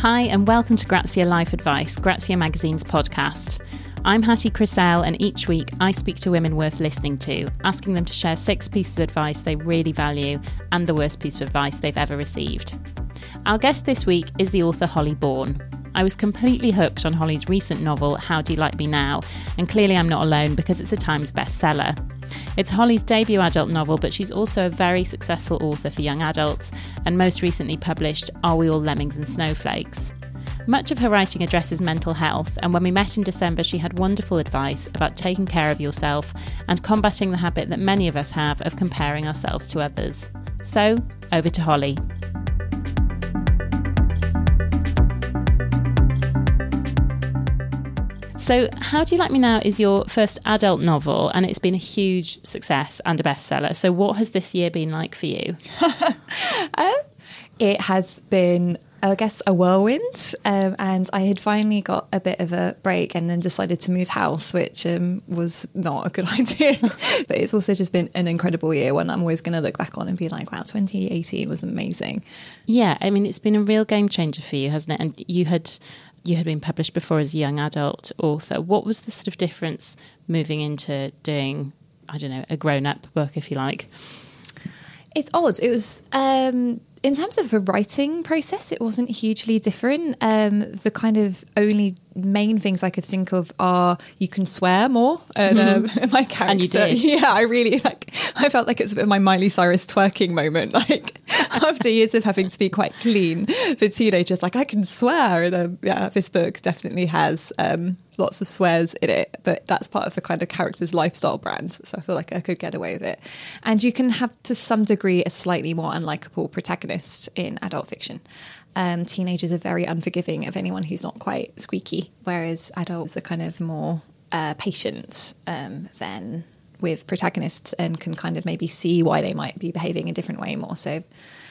Hi, and welcome to Grazia Life Advice, Grazia Magazine's podcast. I'm Hattie Crisell, and each week I speak to women worth listening to, asking them to share six pieces of advice they really value and the worst piece of advice they've ever received. Our guest this week is the author Holly Bourne. I was completely hooked on Holly's recent novel, How Do You Like Me Now? And clearly I'm not alone because it's a Times bestseller. It's Holly's debut adult novel, but she's also a very successful author for young adults and most recently published Are We All Lemmings and Snowflakes? Much of her writing addresses mental health, and when we met in December, she had wonderful advice about taking care of yourself and combating the habit that many of us have of comparing ourselves to others. So, over to Holly. So, How Do You Like Me Now is your first adult novel, and it's been a huge success and a bestseller. So, what has this year been like for you? uh, it has been, I guess, a whirlwind. Um, and I had finally got a bit of a break and then decided to move house, which um, was not a good idea. but it's also just been an incredible year, one I'm always going to look back on and be like, wow, 2018 was amazing. Yeah, I mean, it's been a real game changer for you, hasn't it? And you had you had been published before as a young adult author. What was the sort of difference moving into doing, I don't know, a grown up book, if you like? It's odd. It was um, in terms of the writing process, it wasn't hugely different. Um, the kind of only main things I could think of are you can swear more, and um, my character. And you did, yeah. I really like. I felt like it's a bit of my Miley Cyrus twerking moment. Like after years of having to be quite clean for teenagers, like I can swear, and um, yeah, this book definitely has. Um, lots of swears in it, but that's part of the kind of character's lifestyle brand. So I feel like I could get away with it. And you can have, to some degree, a slightly more unlikable protagonist in adult fiction. Um, teenagers are very unforgiving of anyone who's not quite squeaky, whereas adults are kind of more uh, patient um, than with protagonists and can kind of maybe see why they might be behaving a different way more. So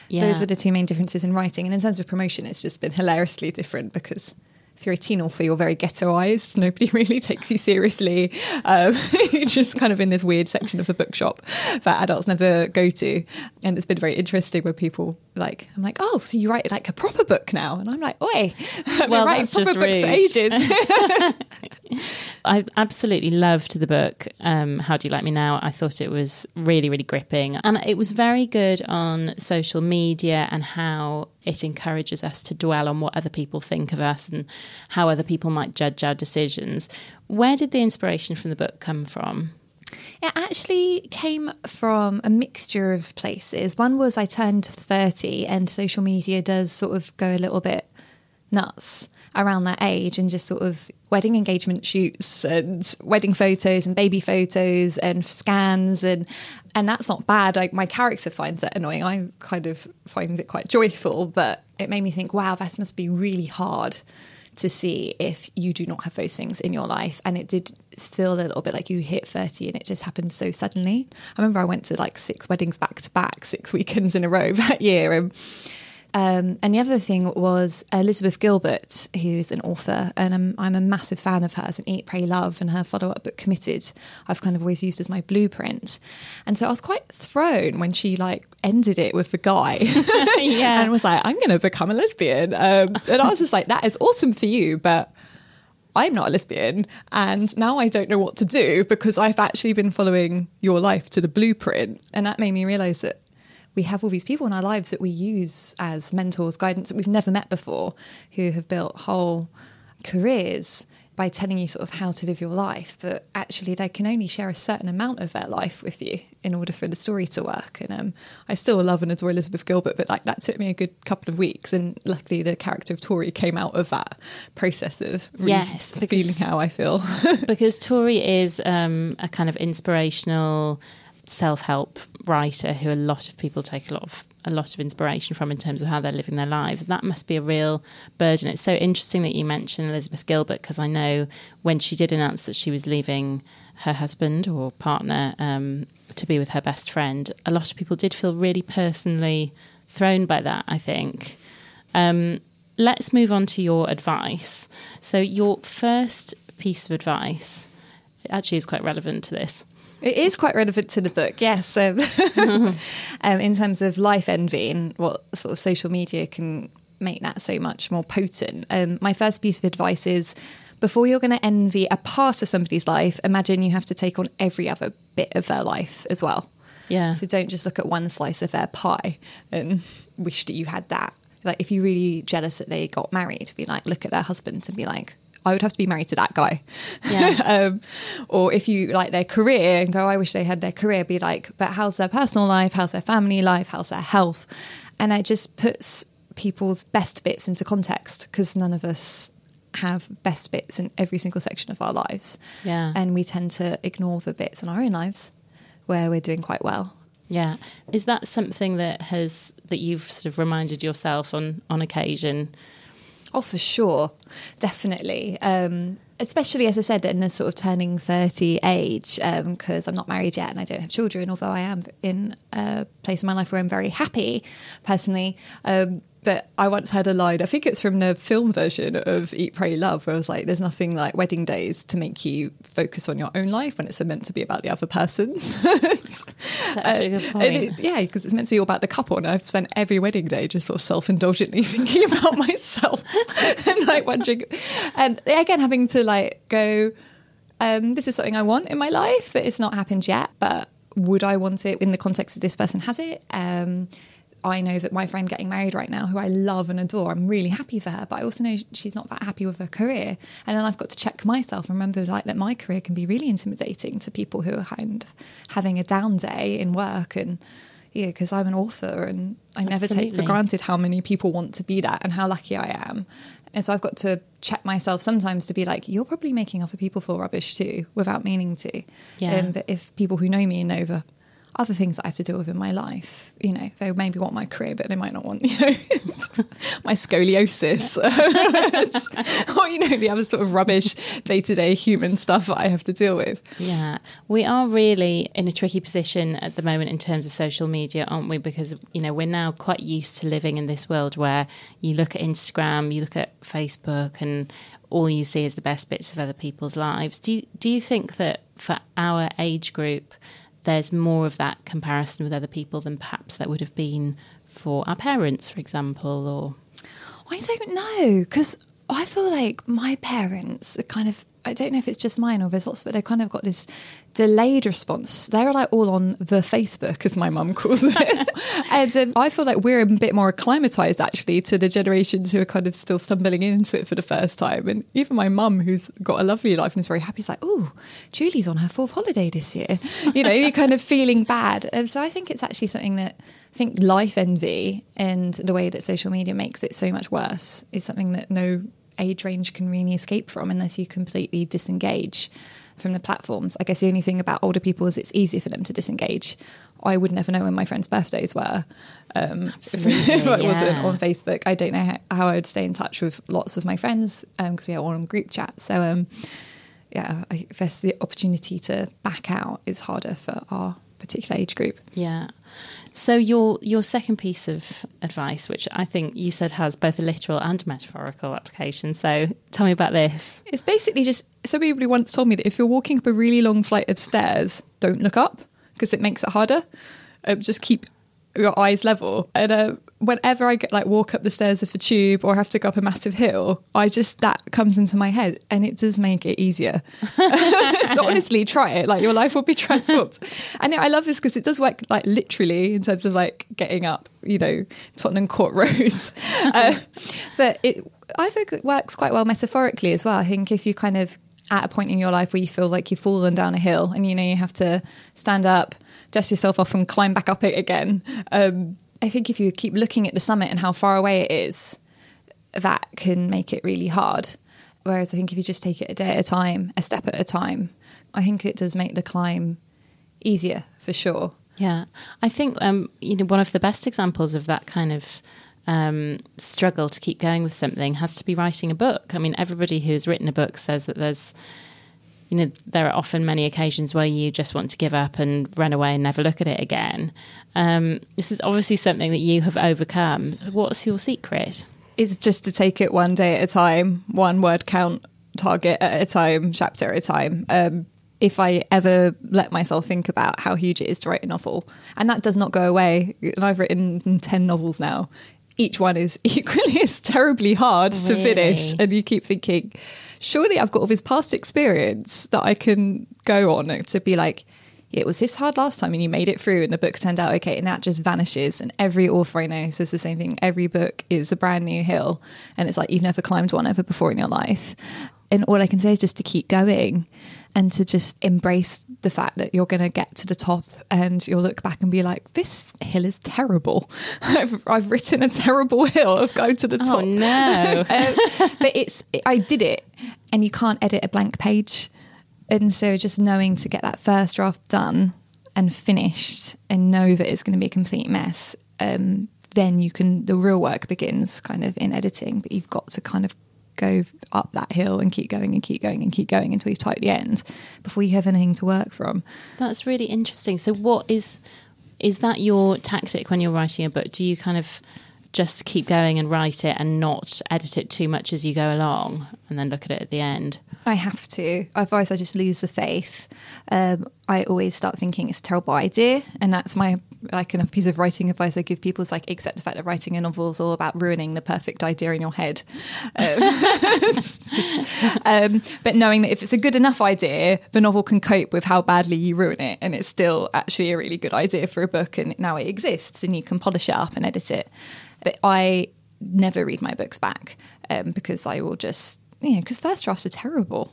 yeah. those were the two main differences in writing. And in terms of promotion, it's just been hilariously different because if you're a teen author, you're very ghettoized. Nobody really takes you seriously. Um, you're just kind of in this weird section of the bookshop that adults never go to. And it's been very interesting when people like, I'm like, oh, so you write like a proper book now? And I'm like, oi, I've well, been writing proper books for ages. I absolutely loved the book, um, How Do You Like Me Now? I thought it was really, really gripping. And it was very good on social media and how it encourages us to dwell on what other people think of us and how other people might judge our decisions. Where did the inspiration from the book come from? It actually came from a mixture of places. One was I turned 30 and social media does sort of go a little bit nuts around that age and just sort of wedding engagement shoots and wedding photos and baby photos and scans and and that's not bad like my character finds it annoying i kind of find it quite joyful but it made me think wow that must be really hard to see if you do not have those things in your life. And it did feel a little bit like you hit 30 and it just happened so suddenly. I remember I went to like six weddings back to back, six weekends in a row that year. And um, and the other thing was Elizabeth Gilbert, who's an author, and I'm, I'm a massive fan of hers and Eat, Pray, Love, and her follow up book Committed. I've kind of always used as my blueprint, and so I was quite thrown when she like ended it with the guy, yeah, and was like, "I'm going to become a lesbian," um, and I was just like, "That is awesome for you, but." I'm not a lesbian, and now I don't know what to do because I've actually been following your life to the blueprint. And that made me realize that we have all these people in our lives that we use as mentors, guidance that we've never met before, who have built whole careers by telling you sort of how to live your life, but actually they can only share a certain amount of their life with you in order for the story to work. And um, I still love and adore Elizabeth Gilbert, but like that took me a good couple of weeks, and luckily the character of Tori came out of that process of really yes, because, feeling how I feel. because Tori is um, a kind of inspirational self help writer who a lot of people take a lot of a lot of inspiration from in terms of how they're living their lives. That must be a real burden. It's so interesting that you mentioned Elizabeth Gilbert because I know when she did announce that she was leaving her husband or partner um, to be with her best friend, a lot of people did feel really personally thrown by that. I think. Um, let's move on to your advice. So your first piece of advice actually is quite relevant to this. It is quite relevant to the book, yes. Um, um, in terms of life envy and what sort of social media can make that so much more potent. Um, my first piece of advice is before you're going to envy a part of somebody's life, imagine you have to take on every other bit of their life as well. Yeah. So don't just look at one slice of their pie and wish that you had that. Like if you're really jealous that they got married, be like, look at their husband and be like, I would have to be married to that guy. Yeah. um, or if you like their career and go, I wish they had their career, be like, but how's their personal life? How's their family life? How's their health? And it just puts people's best bits into context because none of us have best bits in every single section of our lives. Yeah. And we tend to ignore the bits in our own lives where we're doing quite well. Yeah. Is that something that has that you've sort of reminded yourself on on occasion? Oh, for sure, definitely. Um, especially as I said, in the sort of turning thirty age, because I'm not married yet and I don't have children. Although I am in a place in my life where I'm very happy, personally. Um, but I once had a line, I think it's from the film version of Eat, Pray, Love, where I was like, there's nothing like wedding days to make you focus on your own life when it's meant to be about the other person's. Such a good point. it- yeah, because it's meant to be all about the couple. And I've spent every wedding day just sort of self indulgently thinking about myself and like wondering. And again, having to like go, um, this is something I want in my life, but it's not happened yet. But would I want it in the context of this person has it? Um, I know that my friend getting married right now, who I love and adore, I'm really happy for her, but I also know she's not that happy with her career. And then I've got to check myself and remember like that my career can be really intimidating to people who are kind of having a down day in work and yeah, because I'm an author and I never take for granted how many people want to be that and how lucky I am. And so I've got to check myself sometimes to be like, you're probably making other people feel rubbish too, without meaning to. Yeah. Um, but if people who know me know the other things that I have to deal with in my life, you know, they maybe want my career, but they might not want, you know, my scoliosis or, you know, the other sort of rubbish day to day human stuff that I have to deal with. Yeah, we are really in a tricky position at the moment in terms of social media, aren't we? Because you know we're now quite used to living in this world where you look at Instagram, you look at Facebook, and all you see is the best bits of other people's lives. Do you, do you think that for our age group, there's more of that comparison with other people than perhaps that would have been for our parents, for example, or I don't know because I feel like my parents are kind of. I don't know if it's just mine or there's lots, but they kind of got this delayed response. They're like all on the Facebook, as my mum calls it, and um, I feel like we're a bit more acclimatized actually to the generations who are kind of still stumbling into it for the first time. And even my mum, who's got a lovely life and is very happy, is like, "Oh, Julie's on her fourth holiday this year." You know, you're kind of feeling bad, and so I think it's actually something that I think life envy and the way that social media makes it so much worse is something that no age range can really escape from unless you completely disengage from the platforms. I guess the only thing about older people is it's easier for them to disengage. I would never know when my friends' birthdays were um, if, I wasn't on Facebook. I don't know how, how I would stay in touch with lots of my friends because we are all on group chat. So, um, yeah, I guess the opportunity to back out is harder for our particular age group. Yeah. So your your second piece of advice, which I think you said has both a literal and metaphorical application. So tell me about this. It's basically just somebody once told me that if you're walking up a really long flight of stairs, don't look up because it makes it harder. Um, just keep your eyes level. And uh, whenever I get like walk up the stairs of the tube or have to go up a massive hill, I just that comes into my head and it does make it easier. Honestly, try it. Like your life will be transformed. and I love this because it does work like literally in terms of like getting up, you know, Tottenham Court roads. uh, but it, I think it works quite well metaphorically as well. I think if you kind of at a point in your life where you feel like you've fallen down a hill and you know you have to stand up, dust yourself off, and climb back up it again. Um, I think if you keep looking at the summit and how far away it is, that can make it really hard. Whereas I think if you just take it a day at a time, a step at a time, I think it does make the climb easier for sure. Yeah, I think um, you know one of the best examples of that kind of um, struggle to keep going with something has to be writing a book. I mean, everybody who's written a book says that there's, you know, there are often many occasions where you just want to give up and run away and never look at it again. Um, this is obviously something that you have overcome. What's your secret? is just to take it one day at a time, one word count target at a time, chapter at a time. Um, if I ever let myself think about how huge it is to write a novel, and that does not go away, and I've written 10 novels now, each one is equally as terribly hard to finish. And you keep thinking, surely I've got all this past experience that I can go on to be like, it was this hard last time and you made it through. And the book turned out okay. And that just vanishes. And every author I know says the same thing. Every book is a brand new hill. And it's like you've never climbed one ever before in your life. And all I can say is just to keep going and to just embrace the fact that you're going to get to the top and you'll look back and be like this hill is terrible I've, I've written a terrible hill of going to the top Oh no. um, but it's I did it, and you can't edit a blank page, and so just knowing to get that first draft done and finished, and know that it's going to be a complete mess, um, then you can the real work begins kind of in editing. But you've got to kind of go up that hill and keep going and keep going and keep going until you type the end before you have anything to work from. That's really interesting. So what is is that your tactic when you're writing a book? Do you kind of just keep going and write it and not edit it too much as you go along and then look at it at the end? I have to. Otherwise, I just lose the faith. Um, I always start thinking it's a terrible idea, and that's my like a piece of writing advice I give people is like accept the fact that writing a novel is all about ruining the perfect idea in your head. Um, um, but knowing that if it's a good enough idea, the novel can cope with how badly you ruin it, and it's still actually a really good idea for a book, and now it exists, and you can polish it up and edit it. But I never read my books back um, because I will just you know because first drafts are terrible,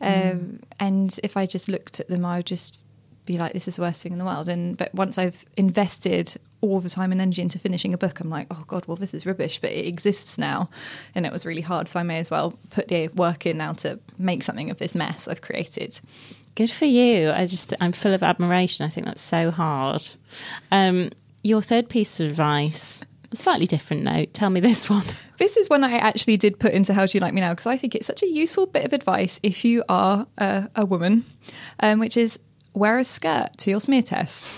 um, and if I just looked at them, I would just be like, "This is the worst thing in the world." And but once I've invested all the time and energy into finishing a book, I'm like, "Oh God, well this is rubbish," but it exists now, and it was really hard, so I may as well put the work in now to make something of this mess I've created. Good for you. I just I'm full of admiration. I think that's so hard. Um, your third piece of advice, slightly different note. Tell me this one. This is one I actually did put into How Do You Like Me Now because I think it's such a useful bit of advice if you are a, a woman, um, which is wear a skirt to your smear test.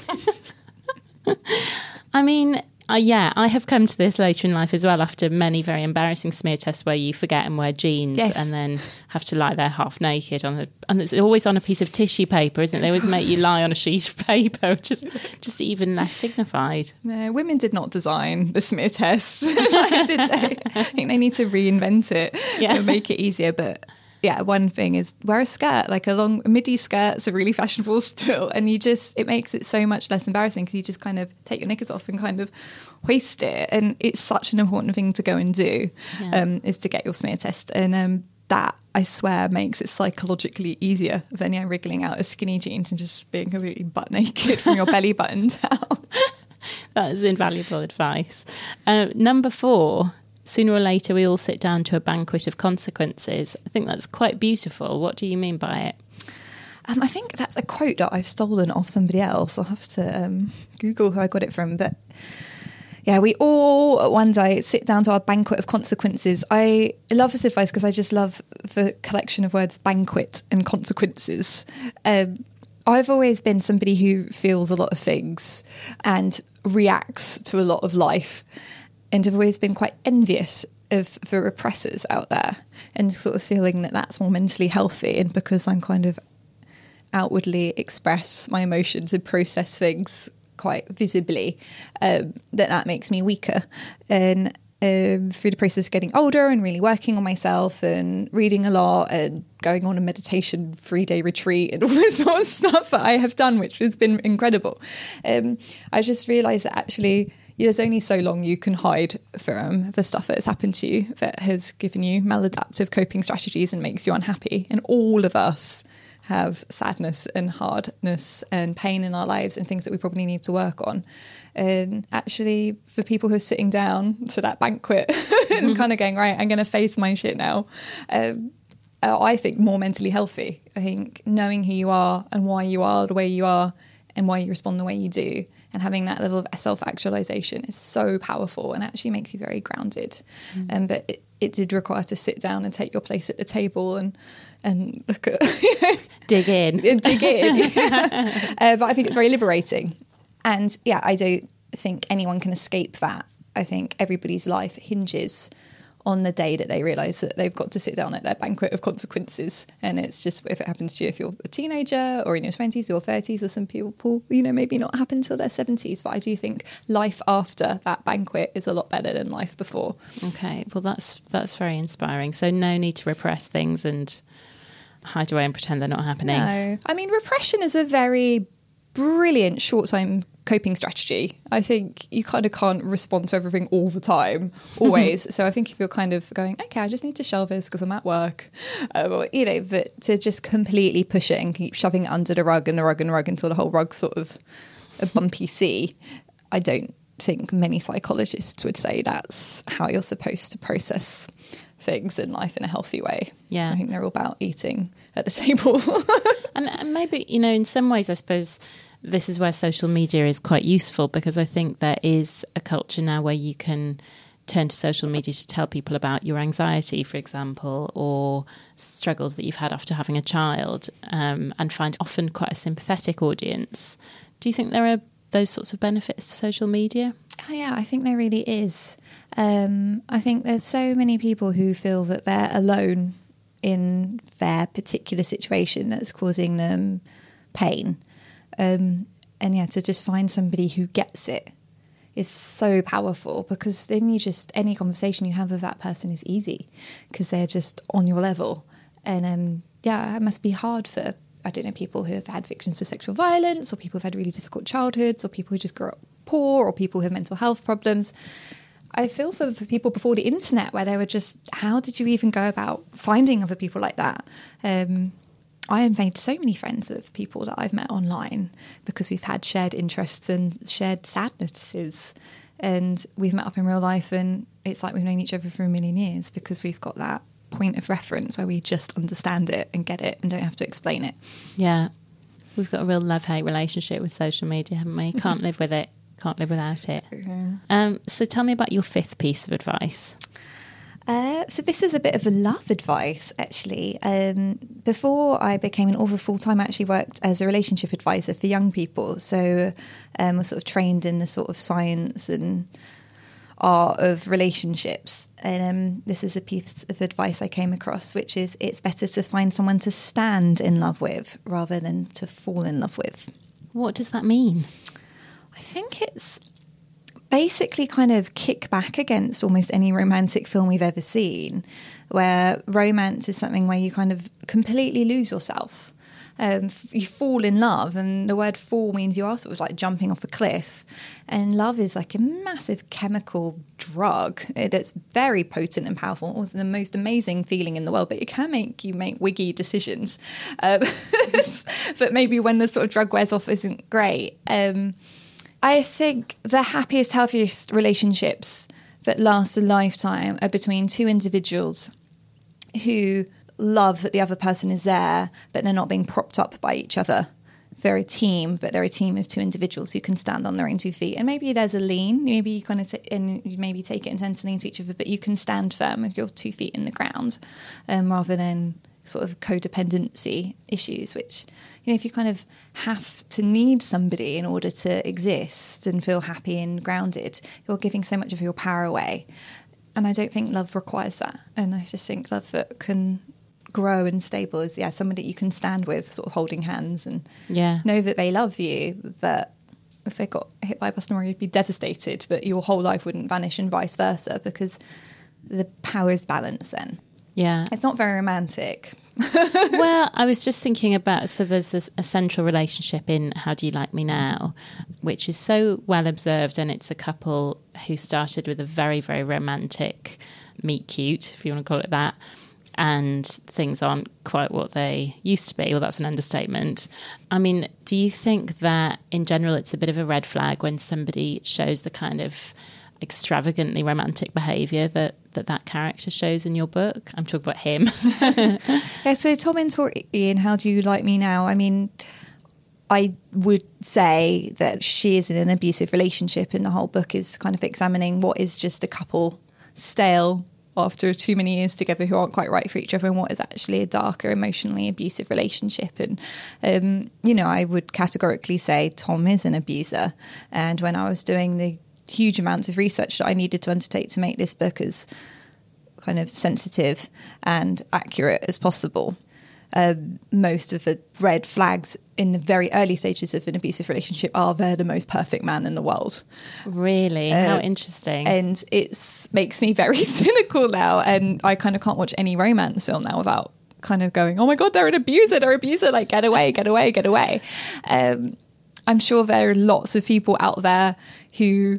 I mean, uh, yeah, I have come to this later in life as well after many very embarrassing smear tests where you forget and wear jeans Yes. and then have to lie there half naked on the and it's always on a piece of tissue paper, isn't it? They always make you lie on a sheet of paper, just just even less dignified. No, women did not design the smear test, did they? I think they need to reinvent it Yeah. and make it easier. But yeah, one thing is wear a skirt, like a long midi skirts are really fashionable still, and you just it makes it so much less embarrassing because you just kind of take your knickers off and kind of hoist it, and it's such an important thing to go and do Yeah. um, is to get your smear test, and um, that I swear makes it psychologically easier than yeah, wriggling out of skinny jeans and just being completely butt naked from your belly button down. That is invaluable advice. Uh, number four. Sooner or later, we all sit down to a banquet of consequences. I think that's quite beautiful. What do you mean by it? Um, I think that's a quote that I've stolen off somebody else. I'll have to um, Google who I got it from. But yeah, we all one day sit down to our banquet of consequences. I love this advice because I just love the collection of words banquet and consequences. Um, I've always been somebody who feels a lot of things and reacts to a lot of life, and have always been quite envious of the repressors out there, and sort of feeling that that's more mentally healthy. And because I'm kind of outwardly express my emotions and process things quite visibly, um, that that makes me weaker. And um, through the process of getting older and really working on myself and reading a lot and going on a meditation three day retreat and all this sort of stuff that I have done, which has been incredible, um, I just realised that actually there's only so long you can hide from the stuff that has happened to you that has given you maladaptive coping strategies and makes you unhappy. And all of us have sadness and hardness and pain in our lives and things that we probably need to work on. And actually, for people who are sitting down to that banquet and kind of going, right, I'm going to face my shit now. Um, uh, I think more mentally healthy. I think knowing who you are and why you are the way you are and why you respond the way you do and having that level of self actualization is so powerful and actually makes you very grounded. Um, but it, it did require to sit down and take your place at the table and and look at Dig in. dig in. uh, but I think it's very liberating. And yeah, I don't think anyone can escape that. I think everybody's life hinges on the day that they realize that they've got to sit down at their banquet of consequences. And it's just if it happens to you, if you're a teenager or in your 20s or 30s, or some people, you know, maybe not happen till their 70s. But I do think life after that banquet is a lot better than life before. Okay, well, that's that's very inspiring. So, no need to repress things and hide away and pretend they're not happening. No. I mean, repression is a very brilliant short time coping strategy. I think you kind of can't respond to everything all the time, always. so I think if you're kind of going, okay, I just need to shelve this because I'm at work, um, or, you know, but to just completely push it and keep shoving it under the rug and the rug and the rug until the whole rug's sort of a bumpy sea, I don't think many psychologists would say that's how you're supposed to process things in life in a healthy way. Yeah. I think they're all about eating at the table. and, and maybe, you know, in some ways, I suppose this is where social media is quite useful because I think there is a culture now where you can turn to social media to tell people about your anxiety, for example, or struggles that you've had after having a child, um, and find often quite a sympathetic audience. Do you think there are those sorts of benefits to social media? Oh, yeah, I think there really is. Um, I think there's so many people who feel that they're alone in their particular situation that's causing them pain. Um, and yeah, to just find somebody who gets it is so powerful because then you just, any conversation you have with that person is easy because they're just on your level. And um, yeah, it must be hard for, I don't know, people who have had victims of sexual violence or people who've had really difficult childhoods or people who just grew up poor or people who have mental health problems. I feel for, for people before the internet where they were just, how did you even go about finding other people like that? Um, I have made so many friends of people that I've met online because we've had shared interests and shared sadnesses. And we've met up in real life, and it's like we've known each other for a million years because we've got that point of reference where we just understand it and get it and don't have to explain it. Yeah. We've got a real love hate relationship with social media, haven't we? Can't live with it, can't live without it. Yeah. Um, so tell me about your fifth piece of advice. Uh, so this is a bit of a love advice, actually. Um, before I became an author full time, I actually worked as a relationship advisor for young people. So um, I was sort of trained in the sort of science and art of relationships. And um, this is a piece of advice I came across, which is it's better to find someone to stand in love with rather than to fall in love with. What does that mean? I think it's basically kind of kick back against almost any romantic film we've ever seen, where romance is something where you kind of completely lose yourself. Um, you fall in love, and the word fall means you are sort of like jumping off a cliff. And love is like a massive chemical drug that's very potent and powerful. It's the most amazing feeling in the world, but it can make you make wiggy decisions. Um, but maybe when the sort of drug wears off isn't great. Um, I think the happiest, healthiest relationships that last a lifetime are between two individuals who love that the other person is there, but they're not being propped up by each other. They're a team, but they're a team of two individuals who can stand on their own two feet. And maybe there's a lean, maybe you kind of t- and you maybe take it and tend to lean to each other, but you can stand firm with your two feet in the ground, um, rather than sort of codependency issues, which you know, if you kind of have to need somebody in order to exist and feel happy and grounded, you're giving so much of your power away. And I don't think love requires that. And I just think love that can grow and stable is yeah, somebody that you can stand with, sort of holding hands and yeah. know that they love you. But if they got hit by a bus tomorrow, you'd be devastated, but your whole life wouldn't vanish and vice versa because the power is balanced then. Yeah. It's not very romantic. well, I was just thinking about so there's this essential relationship in How Do You Like Me Now, which is so well observed, and it's a couple who started with a very, very romantic meet cute, if you want to call it that. And things aren't quite what they used to be. Well, that's an understatement. I mean, do you think that in general it's a bit of a red flag when somebody shows the kind of extravagantly romantic behaviour that, that that character shows in your book. I'm talking about him. yeah, so Tom and Tori, Ian, how do you like me now? I mean, I would say that she is in an abusive relationship, and the whole book is kind of examining what is just a couple stale after too many years together who aren't quite right for each other and what is actually a darker emotionally abusive relationship and um, you know i would categorically say tom is an abuser and when i was doing the huge amounts of research that I needed to undertake to make this book as kind of sensitive and accurate as possible. Um, most of the red flags in the very early stages of an abusive relationship are they're the most perfect man in the world. Really? Uh, How interesting. And it makes me very cynical now. And I kind of can't watch any romance film now without kind of going, oh my God, they're an abuser, they're an abuser, like get away, get away, get away. Um, I'm sure there are lots of people out there who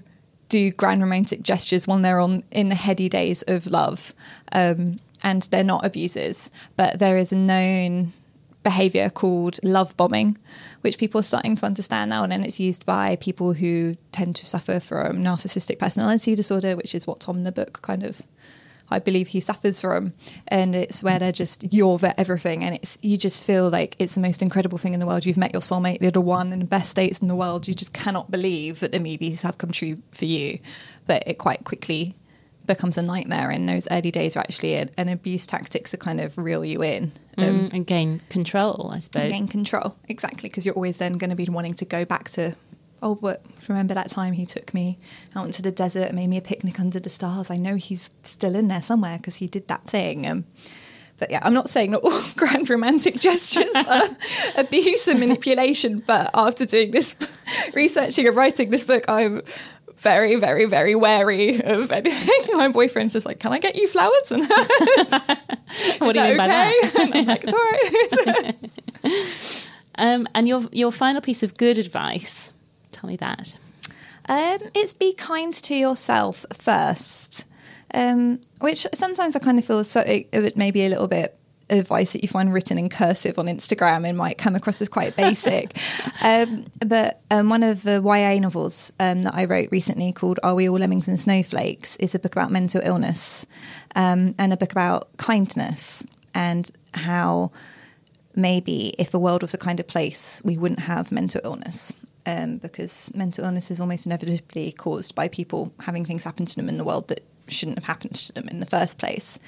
do grand romantic gestures when they're on in the heady days of love. Um, and they're not abusers, but there is a known behavior called love bombing, which people are starting to understand now. And then it's used by people who tend to suffer from narcissistic personality disorder, which is what Tom the book kind of. I believe he suffers from, and it's where they're just you're their everything, and it's you just feel like it's the most incredible thing in the world. You've met your soulmate, the one, in the best dates in the world. You just cannot believe that the movies have come true for you, but it quite quickly becomes a nightmare in those early days are actually an, an abuse tactics to kind of reel you in um, mm, and gain control i suppose gain control exactly because you're always then going to be wanting to go back to oh but remember that time he took me out into the desert and made me a picnic under the stars i know he's still in there somewhere because he did that thing um, but yeah, I'm not saying that all grand romantic gestures are abuse and manipulation. But after doing this, researching and writing this book, I'm very, very, very wary of anything. My boyfriend's just like, "Can I get you flowers?" And what do you mean okay? by that? and I'm like, "It's um, and your your final piece of good advice. Tell me that. Um, it's be kind to yourself first. Um, which sometimes I kind of feel so it, may be a little bit advice that you find written in cursive on Instagram and might come across as quite basic. um, but um, one of the YA novels um, that I wrote recently called Are We All Lemmings and Snowflakes is a book about mental illness um, and a book about kindness and how maybe if the world was a kind of place, we wouldn't have mental illness. Um, because mental illness is almost inevitably caused by people having things happen to them in the world that shouldn't have happened to them in the first place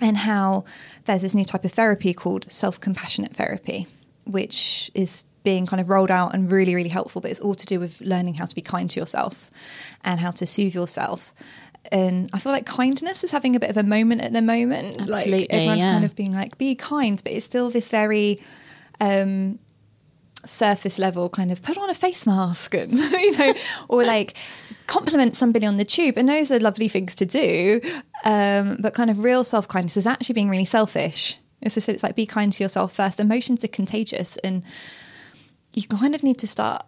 and how there's this new type of therapy called self compassionate therapy, which is being kind of rolled out and really, really helpful. But it's all to do with learning how to be kind to yourself and how to soothe yourself. And I feel like kindness is having a bit of a moment at the moment. Absolutely, like everyone's yeah. kind of being like, be kind, but it's still this very um, surface level kind of put on a face mask and you know or like compliment somebody on the tube. And those are lovely things to do um, but kind of real self-kindness is actually being really selfish. It's just it's like be kind to yourself first. Emotions are contagious and you kind of need to start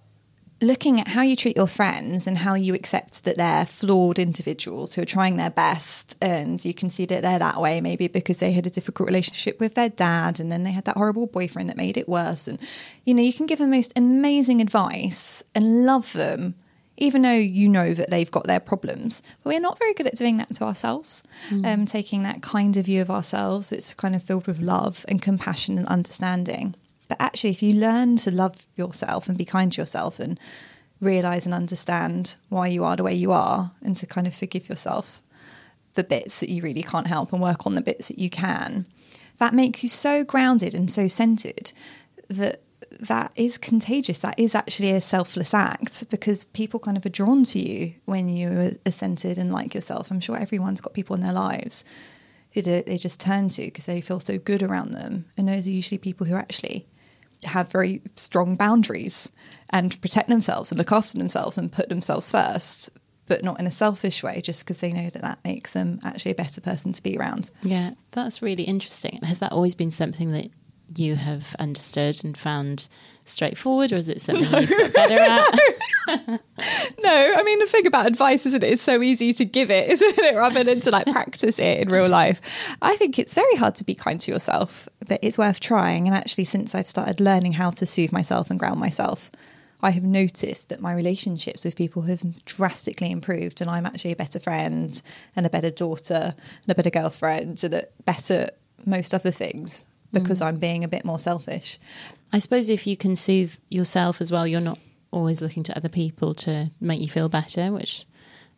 looking at how you treat your friends and how you accept that they're flawed individuals who are trying their best and you can see that they're that way maybe because they had a difficult relationship with their dad and then they had that horrible boyfriend that made it worse. And you know you can give them most amazing advice and love them even though you know that they've got their problems. But we're not very good at doing that to ourselves. Mm. um, taking that kind of view of ourselves it's kind of filled with love and compassion and understanding but actually, if you learn to love yourself and be kind to yourself and realize and understand why you are the way you are and to kind of forgive yourself the bits that you really can't help and work on the bits that you can, that makes you so grounded and so centered that that is contagious. That is actually a selfless act because people kind of are drawn to you when you are centered and like yourself. I'm sure everyone's got people in their lives who they just turn to because they feel so good around them. And those are usually people who actually have very strong boundaries and protect themselves and look after themselves and put themselves first but not in a selfish way just because they know that that makes them actually a better person to be around. Yeah that's really interesting. Has that always been something that you have understood and found straightforward, or is it something no. you've got better at? no, I mean the thing about advice, isn't it? It's so easy to give it, isn't it, rather than to like practice it in real life. I think it's very hard to be kind to yourself, but it's worth trying. And actually, since I've started learning how to soothe myself and ground myself, I have noticed that my relationships with people have drastically improved, and I'm actually a better friend and a better daughter and a better girlfriend and a better most other things because mm. I'm being a bit more selfish. I suppose if you can soothe yourself as well, you're not always looking to other people to make you feel better, which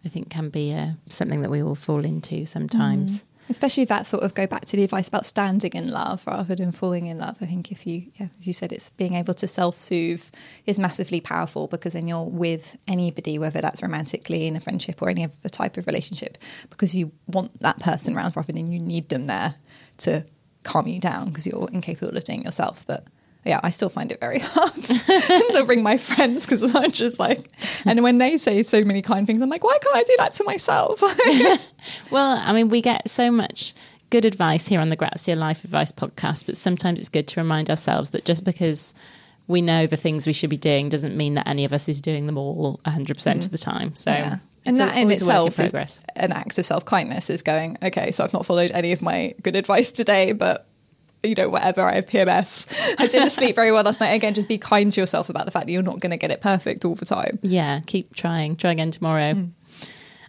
I think can be uh, something that we all fall into sometimes. Mm. Especially if that sort of go back to the advice about standing in love rather than falling in love. I think if you, yeah, as you said, it's being able to self soothe is massively powerful because then you're with anybody, whether that's romantically in a friendship or any other type of relationship, because you want that person around rather than you need them there to calm you down because you're incapable of doing it yourself. But yeah, I still find it very hard. so bring my friends because I'm just like, and when they say so many kind things, I'm like, why can't I do that to myself? well, I mean, we get so much good advice here on the Grazia Life Advice podcast, but sometimes it's good to remind ourselves that just because we know the things we should be doing doesn't mean that any of us is doing them all 100% mm. of the time. So, yeah. And that in itself is an act of self kindness is going, okay, so I've not followed any of my good advice today, but you know, whatever, I have PMS. I didn't sleep very well last night. Again, just be kind to yourself about the fact that you're not going to get it perfect all the time. Yeah, keep trying. Try again tomorrow. Mm.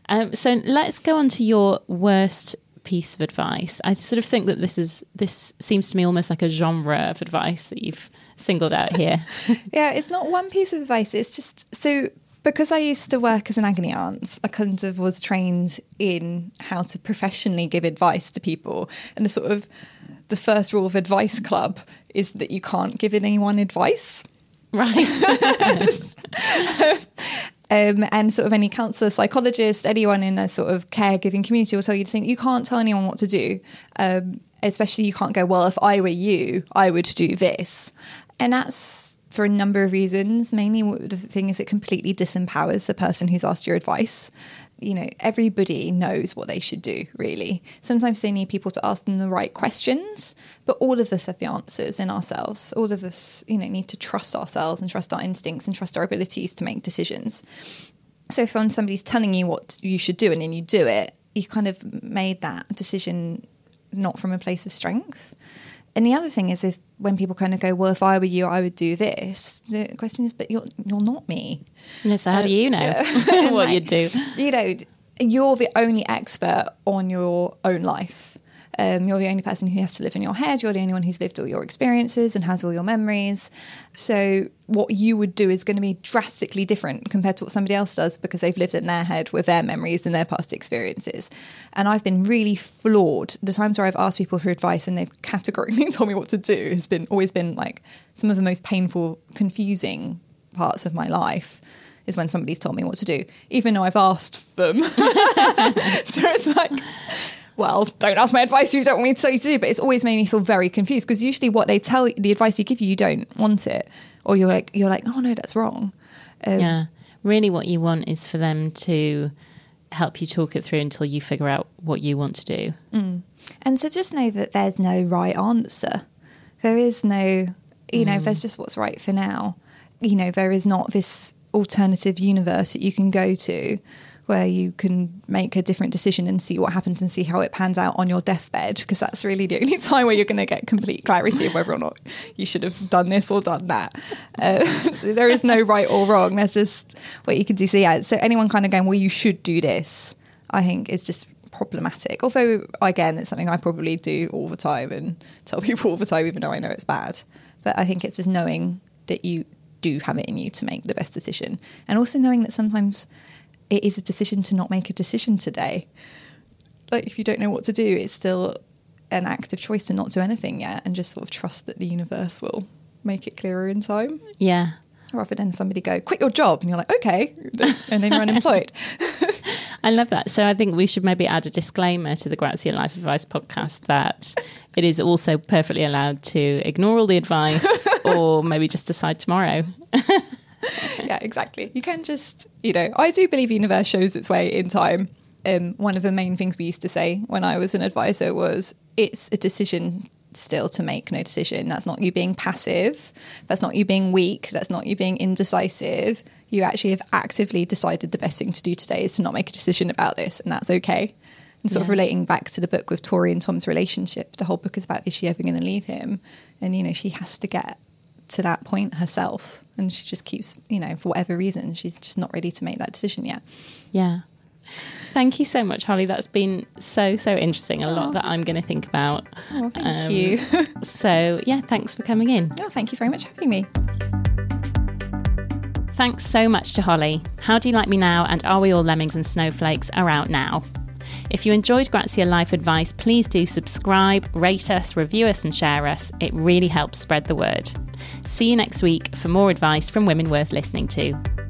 Um, so let's go on to your worst piece of advice. I sort of think that this is this seems to me almost like a genre of advice that you've singled out here. yeah, it's not one piece of advice. It's just so because I used to work as an agony aunt, I kind of was trained in how to professionally give advice to people and the sort of the first rule of Advice Club is that you can't give anyone advice. Right. Um, and sort of any counsellor, psychologist, anyone in a sort of caregiving community will tell you to think you can't tell anyone what to do. Um, especially you can't go, well, if I were you, I would do this. And that's for a number of reasons. Mainly, the thing is, it completely disempowers the person who's asked your advice you know, everybody knows what they should do, really. Sometimes they need people to ask them the right questions, but all of us have the answers in ourselves. All of us, you know, need to trust ourselves and trust our instincts and trust our abilities to make decisions. So if somebody's telling you what you should do and then you do it, you kind of made that decision not from a place of strength. And the other thing is, is when people kind of go, "Well, if I were you, I would do this." The question is, "But you're you're not me." No, so how do you know what like, you'd do? You know, you're the only expert on your own life. Um, you're the only person who has to live in your head. You're the only one who's lived all your experiences and has all your memories. So, what you would do is going to be drastically different compared to what somebody else does because they've lived in their head with their memories and their past experiences. And I've been really floored. The times where I've asked people for advice and they've categorically told me what to do has been always been like some of the most painful, confusing parts of my life is when somebody's told me what to do, even though I've asked them. so it's like, well, don't ask my advice you don't want me to tell you to do. But it's always made me feel very confused because usually what they tell the advice you give you, you don't want it, or you're like, you're like, oh no, that's wrong. Um, yeah, really, what you want is for them to help you talk it through until you figure out what you want to do. Mm. And to just know that there's no right answer. There is no, you know, mm. there's just what's right for now. You know, there is not this alternative universe that you can go to where you can make a different decision and see what happens and see how it pans out on your deathbed because that's really the only time where you're going to get complete clarity of whether or not you should have done this or done that. Uh, so there is no right or wrong. There's just what you can do. So yeah, so anyone kind of going, well, you should do this, I think is just problematic. Although again, it's something I probably do all the time and tell people all the time, even though I know it's bad. But I think it's just knowing that you do have it in you to make the best decision. And also knowing that sometimes it is a decision to not make a decision today. Like if you don't know what to do, it's still an active choice to not do anything yet and just sort of trust that the universe will make it clearer in time. Yeah. Rather than somebody go, quit your job and you're like, okay, and then you're unemployed. I love that. So I think we should maybe add a disclaimer to the Grazia Life Advice podcast that it is also perfectly allowed to ignore all the advice or maybe just decide tomorrow. yeah, exactly. You can just, you know, I do believe the universe shows its way in time. Um, one of the main things we used to say when I was an advisor was it's a decision still to make no decision. That's not you being passive. That's not you being weak. That's not you being indecisive. You actually have actively decided the best thing to do today is to not make a decision about this, and that's okay. And sort yeah. of relating back to the book with Tori and Tom's relationship, the whole book is about is she ever going to leave him? And, you know, she has to get to that point herself. And she just keeps, you know, for whatever reason, she's just not ready to make that decision yet. Yeah. Thank you so much, Holly. That's been so, so interesting. A lot that I'm going to think about. Oh, thank um, you. so, yeah, thanks for coming in. Oh, thank you very much for having me. Thanks so much to Holly. How Do You Like Me Now and Are We All Lemmings and Snowflakes are out now. If you enjoyed Grazia Life Advice, please do subscribe, rate us, review us, and share us. It really helps spread the word. See you next week for more advice from women worth listening to.